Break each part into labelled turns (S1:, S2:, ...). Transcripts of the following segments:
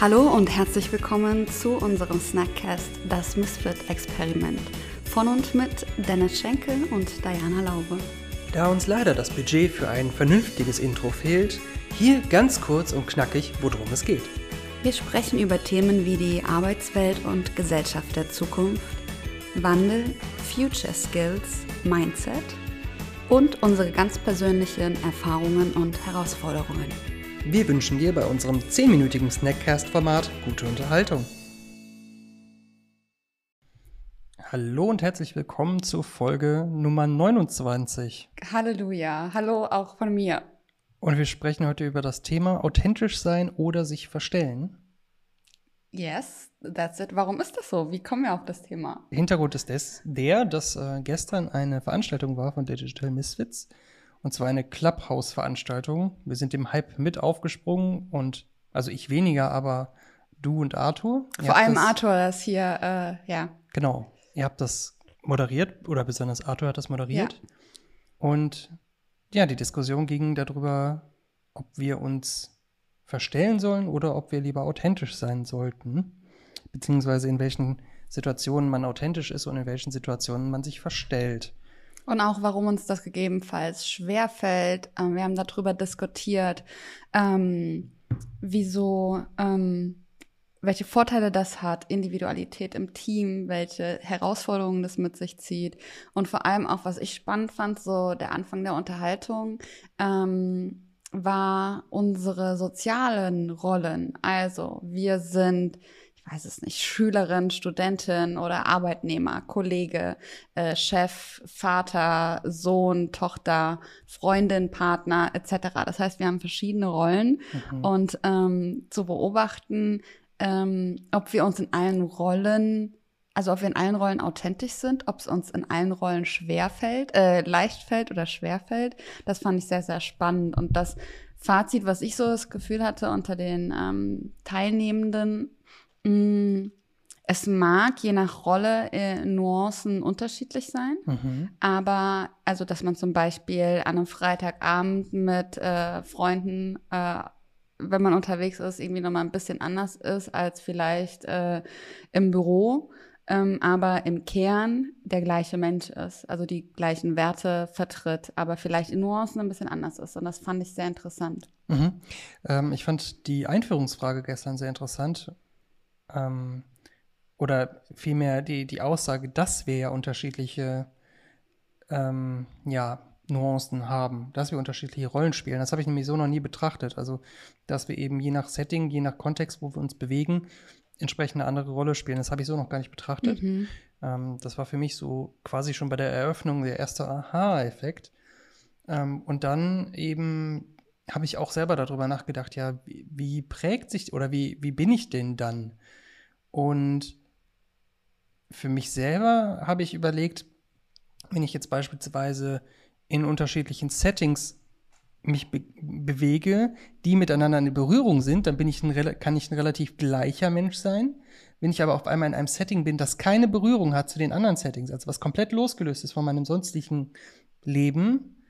S1: Hallo und herzlich willkommen zu unserem Snackcast Das Misfit-Experiment von und mit Dennis Schenkel und Diana Laube.
S2: Da uns leider das Budget für ein vernünftiges Intro fehlt, hier ganz kurz und knackig, worum es geht.
S1: Wir sprechen über Themen wie die Arbeitswelt und Gesellschaft der Zukunft, Wandel, Future Skills, Mindset und unsere ganz persönlichen Erfahrungen und Herausforderungen.
S2: Wir wünschen dir bei unserem 10-minütigen Snackcast-Format gute Unterhaltung. Hallo und herzlich willkommen zur Folge Nummer 29.
S1: Halleluja, hallo auch von mir.
S2: Und wir sprechen heute über das Thema authentisch sein oder sich verstellen.
S1: Yes, that's it. Warum ist das so? Wie kommen wir auf das Thema?
S2: Hintergrund ist des, der, dass äh, gestern eine Veranstaltung war von Digital Misfits und zwar eine Clubhouse-Veranstaltung. Wir sind dem Hype mit aufgesprungen und also ich weniger, aber du und Arthur.
S1: Vor allem das, Arthur, das hier, äh, ja.
S2: Genau. Ihr habt das moderiert oder besonders Arthur hat das moderiert. Ja. Und ja, die Diskussion ging darüber, ob wir uns verstellen sollen oder ob wir lieber authentisch sein sollten. Beziehungsweise in welchen Situationen man authentisch ist und in welchen Situationen man sich verstellt.
S1: Und auch, warum uns das gegebenenfalls schwerfällt. Ähm, wir haben darüber diskutiert, ähm, wieso, ähm, welche Vorteile das hat, Individualität im Team, welche Herausforderungen das mit sich zieht. Und vor allem auch, was ich spannend fand, so der Anfang der Unterhaltung, ähm, war unsere sozialen Rollen. Also wir sind weiß es nicht, Schülerin, Studentin oder Arbeitnehmer, Kollege, äh, Chef, Vater, Sohn, Tochter, Freundin, Partner etc. Das heißt, wir haben verschiedene Rollen mhm. und ähm, zu beobachten, ähm, ob wir uns in allen Rollen also ob wir in allen Rollen authentisch sind, ob es uns in allen Rollen schwer fällt, äh, leicht fällt oder schwer fällt, das fand ich sehr, sehr spannend. Und das Fazit, was ich so das Gefühl hatte unter den ähm, Teilnehmenden, es mag je nach Rolle äh, Nuancen unterschiedlich sein, mhm. aber also, dass man zum Beispiel an einem Freitagabend mit äh, Freunden, äh, wenn man unterwegs ist, irgendwie nochmal ein bisschen anders ist als vielleicht äh, im Büro, ähm, aber im Kern der gleiche Mensch ist, also die gleichen Werte vertritt, aber vielleicht in Nuancen ein bisschen anders ist. Und das fand ich sehr interessant.
S2: Mhm. Ähm, ich fand die Einführungsfrage gestern sehr interessant ähm, oder vielmehr die, die Aussage, dass wir ja unterschiedliche ähm, ja, Nuancen haben, dass wir unterschiedliche Rollen spielen. Das habe ich nämlich so noch nie betrachtet. Also, dass wir eben je nach Setting, je nach Kontext, wo wir uns bewegen, entsprechend eine andere Rolle spielen. Das habe ich so noch gar nicht betrachtet. Mhm. Ähm, das war für mich so quasi schon bei der Eröffnung der erste Aha-Effekt. Ähm, und dann eben habe ich auch selber darüber nachgedacht, ja, wie, wie prägt sich oder wie, wie bin ich denn dann? Und für mich selber habe ich überlegt, wenn ich jetzt beispielsweise in unterschiedlichen Settings mich be bewege, die miteinander in Berührung sind, dann bin ich ein, kann ich ein relativ gleicher Mensch sein. Wenn ich aber auf einmal in einem Setting bin, das keine Berührung hat zu den anderen Settings, also was komplett losgelöst ist von meinem sonstigen Leben,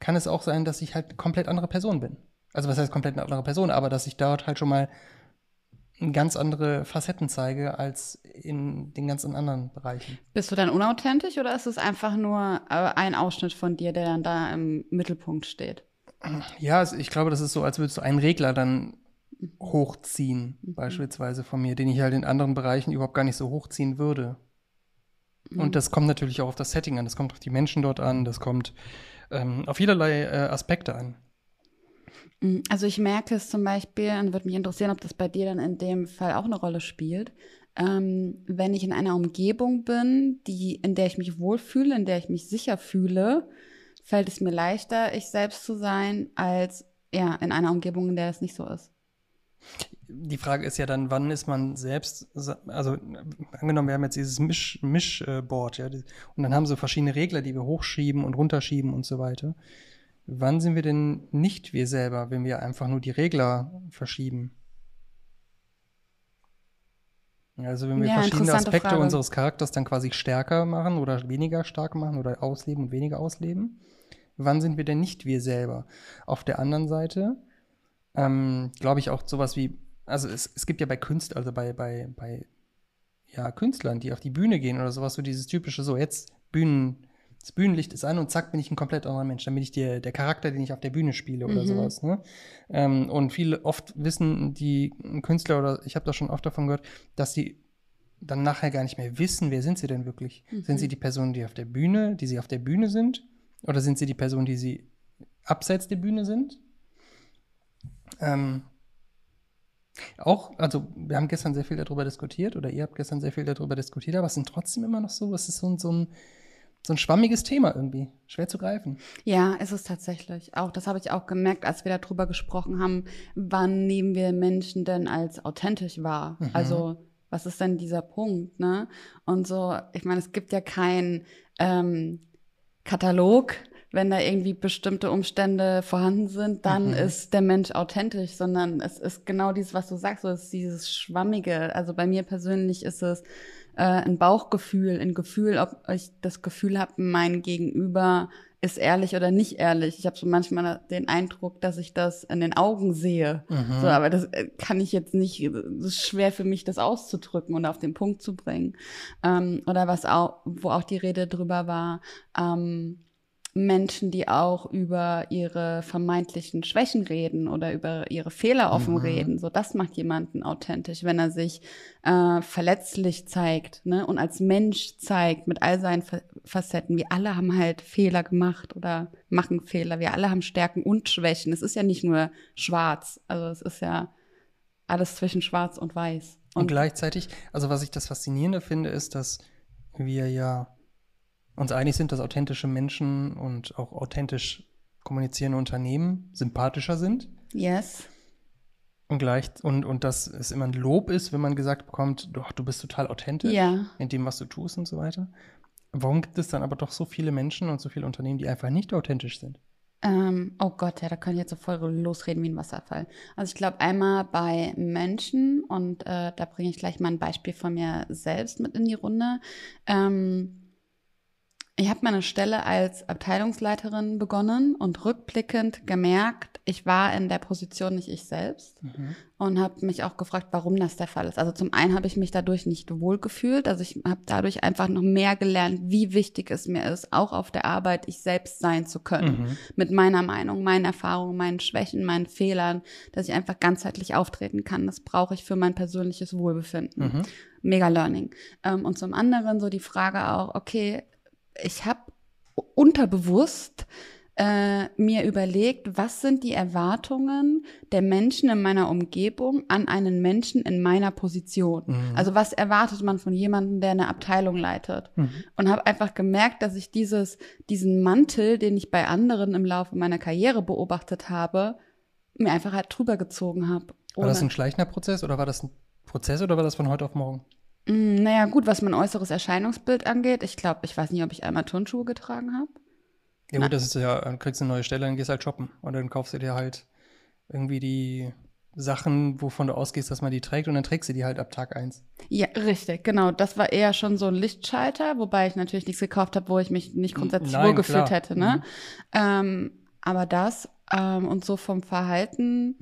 S2: kann es auch sein, dass ich halt komplett andere Person bin. Also was heißt komplett eine andere Person, aber dass ich dort halt schon mal ganz andere Facetten zeige als in den ganzen anderen Bereichen.
S1: Bist du dann unauthentisch oder ist es einfach nur äh, ein Ausschnitt von dir, der dann da im Mittelpunkt steht?
S2: Ja, ich glaube, das ist so, als würdest du einen Regler dann hochziehen, mhm. beispielsweise von mir, den ich halt in anderen Bereichen überhaupt gar nicht so hochziehen würde. Mhm. Und das kommt natürlich auch auf das Setting an, das kommt auf die Menschen dort an, das kommt ähm, auf vielerlei äh, Aspekte an.
S1: Mm, also ich merke es zum Beispiel, und würde mich interessieren, ob das bei dir dann in dem Fall auch eine Rolle spielt, ähm, wenn ich in einer Umgebung bin, die, in der ich mich wohlfühle, in der ich mich sicher fühle, fällt es mir leichter, ich selbst zu sein, als ja, in einer Umgebung, in der es nicht so ist.
S2: Die Frage ist ja dann, wann ist man selbst, also angenommen, wir haben jetzt dieses Mischboard, Misch, äh, ja, und dann haben so verschiedene Regler, die wir hochschieben und runterschieben und so weiter. Wann sind wir denn nicht wir selber, wenn wir einfach nur die Regler verschieben? Also wenn wir ja, verschiedene Aspekte Frage. unseres Charakters dann quasi stärker machen oder weniger stark machen oder ausleben und weniger ausleben, wann sind wir denn nicht wir selber? Auf der anderen Seite ähm, glaube ich auch sowas wie also es, es gibt ja bei Künstlern, also bei, bei, bei ja, Künstlern, die auf die Bühne gehen oder sowas, so dieses typische, so jetzt Bühnen, das Bühnenlicht ist an und zack, bin ich ein komplett anderer Mensch. Dann bin ich der, der Charakter, den ich auf der Bühne spiele oder
S1: Mhm.
S2: sowas. Ne? Ähm, und viele, oft wissen die Künstler oder ich habe das schon oft davon gehört, dass sie dann nachher gar nicht mehr wissen, wer sind sie denn wirklich? Sind sie die Person, die auf der Bühne, die sie auf der Bühne sind? Oder sind sie die Person, die sie abseits der Bühne sind? Ähm, auch, also wir haben gestern sehr viel darüber diskutiert oder ihr habt gestern sehr viel darüber diskutiert, aber es sind trotzdem immer noch so, es ist so, so, ein, so ein schwammiges Thema irgendwie, schwer zu greifen.
S1: Ja, ist es tatsächlich. Auch das habe ich auch gemerkt, als wir darüber gesprochen haben, wann nehmen wir Menschen denn als authentisch wahr?
S2: Mhm.
S1: Also was ist denn dieser Punkt, ne? Und so, ich meine, es gibt ja keinen ähm, Katalog, wenn da irgendwie bestimmte Umstände vorhanden sind, dann
S2: Mhm.
S1: ist der Mensch authentisch, sondern es ist genau dieses, was du sagst, so es ist dieses Schwammige. Also bei mir persönlich ist es äh, ein Bauchgefühl, ein Gefühl, ob ich das Gefühl habe, mein Gegenüber ist ehrlich oder nicht ehrlich. Ich habe so manchmal den Eindruck, dass ich das in den Augen sehe.
S2: Mhm.
S1: So, aber das äh, kann ich jetzt nicht, es ist schwer für mich, das auszudrücken und auf den Punkt zu bringen. Ähm, oder was auch, wo auch die Rede drüber war, ähm, Menschen, die auch über ihre vermeintlichen Schwächen reden oder über ihre Fehler offen
S2: Mhm.
S1: reden. So, das macht jemanden authentisch, wenn er sich äh, verletzlich zeigt ne? und als Mensch zeigt mit all seinen Fa Facetten. Wir alle haben halt Fehler gemacht oder machen Fehler. Wir alle haben Stärken und Schwächen. Es ist ja nicht nur schwarz. Also es ist ja alles zwischen schwarz und weiß.
S2: Und, gleichzeitig, also was ich das Faszinierende finde, ist, dass wir ja uns einig sind, dass authentische Menschen und auch authentisch kommunizierende Unternehmen sympathischer sind.
S1: yes.
S2: Und gleich, und, und dass es immer ein Lob ist, wenn man gesagt bekommt, doch, du bist total authentisch
S1: Ja.
S2: in dem, was du tust und so weiter. Warum gibt es dann aber doch so viele Menschen und so viele Unternehmen, die einfach nicht authentisch sind?
S1: Ähm, oh Gott, ja, da können ich jetzt so voll losreden wie ein Wasserfall. Also ich glaube einmal bei Menschen und äh, da bringe ich gleich mal ein Beispiel von mir selbst mit in die Runde. Ähm, ich habe meine Stelle als Abteilungsleiterin begonnen und rückblickend gemerkt, ich war in der Position nicht ich selbst und habe mich auch gefragt, warum das der Fall ist. Also zum einen habe ich mich dadurch nicht wohl gefühlt, also ich habe dadurch einfach noch mehr gelernt, wie wichtig es mir ist, auch auf der Arbeit ich selbst sein zu können,
S2: Mhm.
S1: mit meiner Meinung, meinen Erfahrungen, meinen Schwächen, meinen Fehlern, dass ich einfach ganzheitlich auftreten kann. Das brauche ich für mein persönliches Wohlbefinden.
S2: Mhm.
S1: Mega Learning. Ähm, und zum anderen so die Frage auch, okay, ich habe unterbewusst äh, mir überlegt, was sind die Erwartungen der Menschen in meiner Umgebung an einen Menschen in meiner Position?
S2: Mhm.
S1: Also was erwartet man von jemandem, der eine Abteilung leitet?
S2: Mhm.
S1: Und habe einfach gemerkt, dass ich dieses, diesen Mantel, den ich bei anderen im Laufe meiner Karriere beobachtet habe, mir einfach halt drüber gezogen habe.
S2: War das ein schleichender Prozess oder war das ein Prozess oder war das von heute auf morgen?
S1: Mm, Naja, gut, was mein äußeres Erscheinungsbild angeht. Ich glaube, ich weiß nicht, ob ich einmal Turnschuhe getragen habe.
S2: Ja gut, das ist ja, dann kriegst du eine neue Stelle, dann gehst halt shoppen. Und dann kaufst du dir halt irgendwie die Sachen, wovon du ausgehst, dass man die trägt und dann trägst du die halt ab Tag eins.
S1: Ja, richtig, genau. Das war eher schon so ein Lichtschalter, wobei ich natürlich nichts gekauft habe, wo ich mich nicht grundsätzlich
S2: Nein,
S1: wohlgefühlt
S2: klar.
S1: hätte. Ne?
S2: Mhm.
S1: Ähm, aber das ähm, und so vom Verhalten.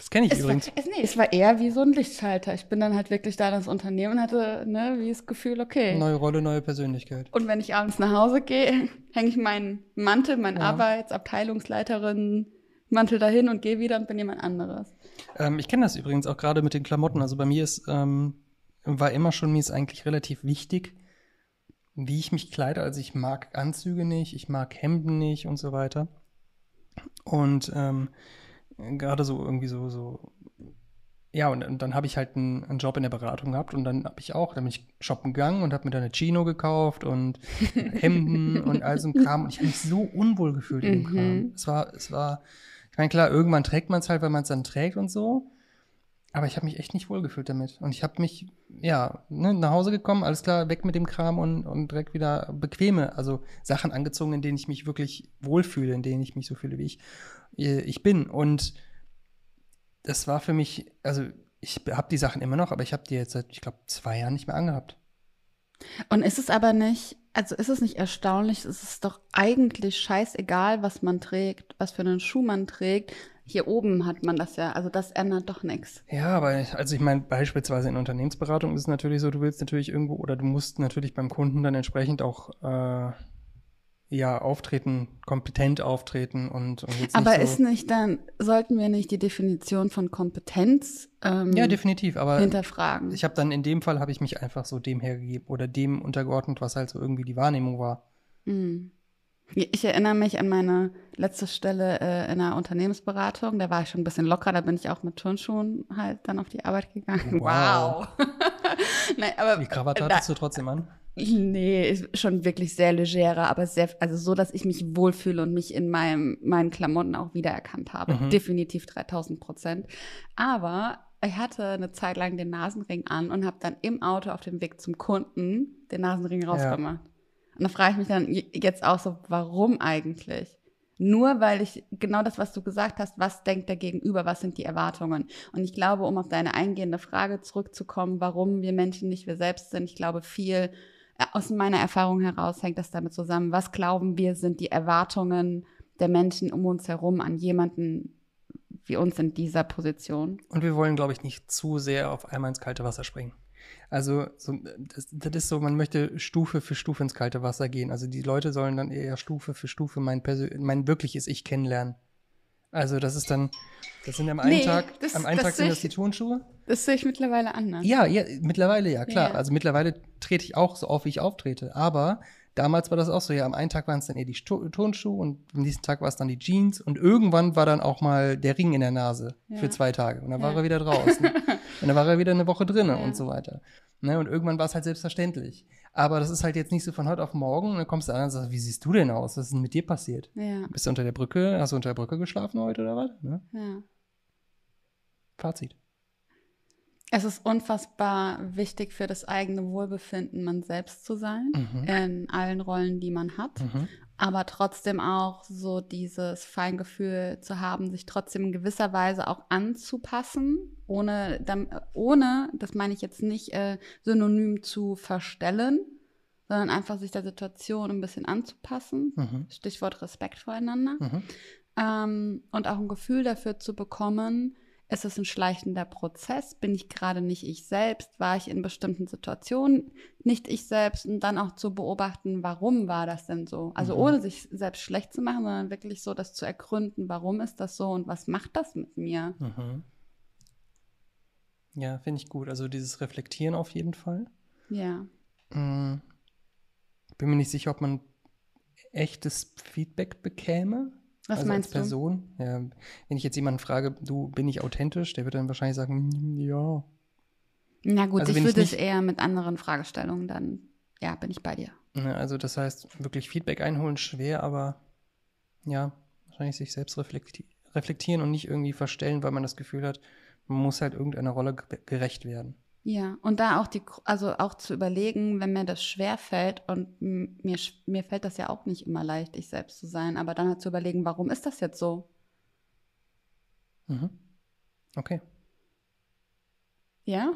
S2: Das kenne ich
S1: Es war,
S2: übrigens.
S1: es, nee, es war eher wie so ein Lichtschalter. Ich bin dann halt wirklich da in das Unternehmen und hatte ne, wie das Gefühl, okay.
S2: Neue Rolle, neue Persönlichkeit.
S1: Und wenn ich abends nach Hause gehe, hänge ich meinen Mantel, meinen
S2: Ja.
S1: Arbeitsabteilungsleiterin Mantel dahin und gehe wieder und bin jemand anderes.
S2: Ähm, ich kenne das übrigens auch gerade mit den Klamotten. Also bei mir ist, ähm, war immer schon, mir ist eigentlich relativ wichtig, wie ich mich kleide. Also ich mag Anzüge nicht, ich mag Hemden nicht und so weiter. Und ähm, gerade so irgendwie so, so, ja, und, und dann habe ich halt einen, einen Job in der Beratung gehabt und dann habe ich auch, dann bin ich shoppen gegangen und habe mir dann eine Chino gekauft und Hemden und all so ein Kram. Und ich habe mich so unwohl gefühlt in dem
S1: Mhm.
S2: Kram. Es war, es war, ich meine, klar, irgendwann trägt man es halt, weil man es dann trägt und so. Aber ich habe mich echt nicht wohlgefühlt damit. Und ich habe mich, ja, ne, nach Hause gekommen, alles klar, weg mit dem Kram und, und direkt wieder bequeme, also Sachen angezogen, in denen ich mich wirklich wohlfühle, in denen ich mich so fühle, wie ich, ich bin. Und das war für mich, also ich habe die Sachen immer noch, aber ich habe die jetzt seit, ich glaube, zwei Jahren nicht mehr angehabt.
S1: Und ist es aber nicht, also ist es nicht erstaunlich, es ist doch eigentlich scheißegal, was man trägt, was für einen Schuh man trägt. Hier oben hat man das ja, also das ändert doch nichts.
S2: Ja, aber also ich meine, beispielsweise in Unternehmensberatung ist es natürlich so, du willst natürlich irgendwo oder du musst natürlich beim Kunden dann entsprechend auch äh, ja auftreten, kompetent auftreten und, und
S1: jetzt Aber nicht so ist nicht dann, sollten wir nicht die Definition von Kompetenz ähm,
S2: ja, definitiv, aber
S1: hinterfragen?
S2: Ich habe dann in dem Fall habe ich mich einfach so dem hergegeben oder dem untergeordnet, was halt so irgendwie die Wahrnehmung war.
S1: Mhm. Ich erinnere mich an meine letzte Stelle äh, in einer Unternehmensberatung. Da war ich schon ein bisschen locker, da bin ich auch mit Turnschuhen halt dann auf die Arbeit gegangen.
S2: Wow. wow. Nein, aber, die Krawatte hattest du trotzdem an?
S1: Nee, schon wirklich sehr legerer, aber sehr, also so, dass ich mich wohlfühle und mich in meinem, meinen Klamotten auch wiedererkannt habe. Mhm. Definitiv 3000 Prozent. Aber ich hatte eine Zeit lang den Nasenring an und habe dann im Auto auf dem Weg zum Kunden den Nasenring rausgemacht. Ja. Und da frage ich mich dann jetzt auch so, warum eigentlich? Nur weil ich genau das, was du gesagt hast, was denkt der Gegenüber, was sind die Erwartungen? Und ich glaube, um auf deine eingehende Frage zurückzukommen, warum wir Menschen nicht wir selbst sind, ich glaube, viel äh, aus meiner Erfahrung heraus hängt das damit zusammen, was glauben wir sind die Erwartungen der Menschen um uns herum an jemanden wie uns in dieser Position.
S2: Und wir wollen, glaube ich, nicht zu sehr auf einmal ins kalte Wasser springen. Also so, das, das, ist so, man möchte Stufe für Stufe ins kalte Wasser gehen. Also die Leute sollen dann eher Stufe für Stufe mein, mein wirkliches Ich kennenlernen. Also das ist dann, das sind am einen nee, Tag, das, am einen Tag sind das die Turnschuhe.
S1: Das sehe ich mittlerweile anders.
S2: Ja, ja, mittlerweile ja, klar. Ja. Also mittlerweile trete ich auch so auf, wie ich auftrete. Aber damals war das auch so, ja, am einen Tag waren es dann eher die Turnschuhe und am nächsten Tag war es dann die Jeans und irgendwann war dann auch mal der Ring in der Nase ja. für zwei Tage und dann ja. war er wieder draußen. und dann war er wieder eine Woche drinnen ja. und so weiter. Ne, und irgendwann war es halt selbstverständlich. Aber das ist halt jetzt nicht so von heute auf morgen. Und dann kommst du an und sagst, wie siehst du denn aus? Was ist denn mit dir passiert?
S1: Ja.
S2: Bist du unter der Brücke? Hast du unter der Brücke geschlafen heute oder was? Ne?
S1: Ja.
S2: Fazit.
S1: Es ist unfassbar wichtig für das eigene Wohlbefinden, man selbst zu sein, mhm. in allen Rollen, die man hat. Mhm. Aber trotzdem auch so dieses Feingefühl zu haben, sich trotzdem in gewisser Weise auch anzupassen, ohne, ohne das meine ich jetzt nicht äh, synonym zu verstellen, sondern einfach sich der Situation ein bisschen anzupassen. Mhm. Stichwort Respekt voreinander. Mhm. Ähm, und auch ein Gefühl dafür zu bekommen, ist es ein schleichender Prozess? Bin ich gerade nicht ich selbst? War ich in bestimmten Situationen nicht ich selbst? Und dann auch zu beobachten, warum war das denn so? Also mhm. ohne sich selbst schlecht zu machen, sondern wirklich so das zu ergründen, warum ist das so und was macht das mit mir?
S2: Mhm. Ja, finde ich gut. Also dieses Reflektieren auf jeden Fall.
S1: Ja.
S2: Mhm. Bin mir nicht sicher, ob man echtes Feedback bekäme.
S1: Was also meinst
S2: als Person.
S1: du?
S2: Ja, wenn ich jetzt jemanden frage, du, bin ich authentisch, der wird dann wahrscheinlich sagen, ja.
S1: Na gut, also ich würde es eher mit anderen Fragestellungen dann, ja, bin ich bei dir.
S2: Ne, also das heißt, wirklich Feedback einholen schwer, aber ja, wahrscheinlich sich selbst reflekti reflektieren und nicht irgendwie verstellen, weil man das Gefühl hat, man muss halt irgendeiner Rolle gerecht werden.
S1: Ja, und da auch die, also auch zu überlegen, wenn mir das schwer fällt und mir, mir fällt das ja auch nicht immer leicht, ich selbst zu sein, aber dann halt zu überlegen, warum ist das jetzt so?
S2: Mhm. Okay.
S1: Ja?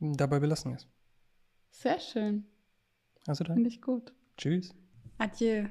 S2: Dabei belassen wir es.
S1: Sehr schön.
S2: Also dann.
S1: Finde ich gut.
S2: Tschüss.
S1: Adieu.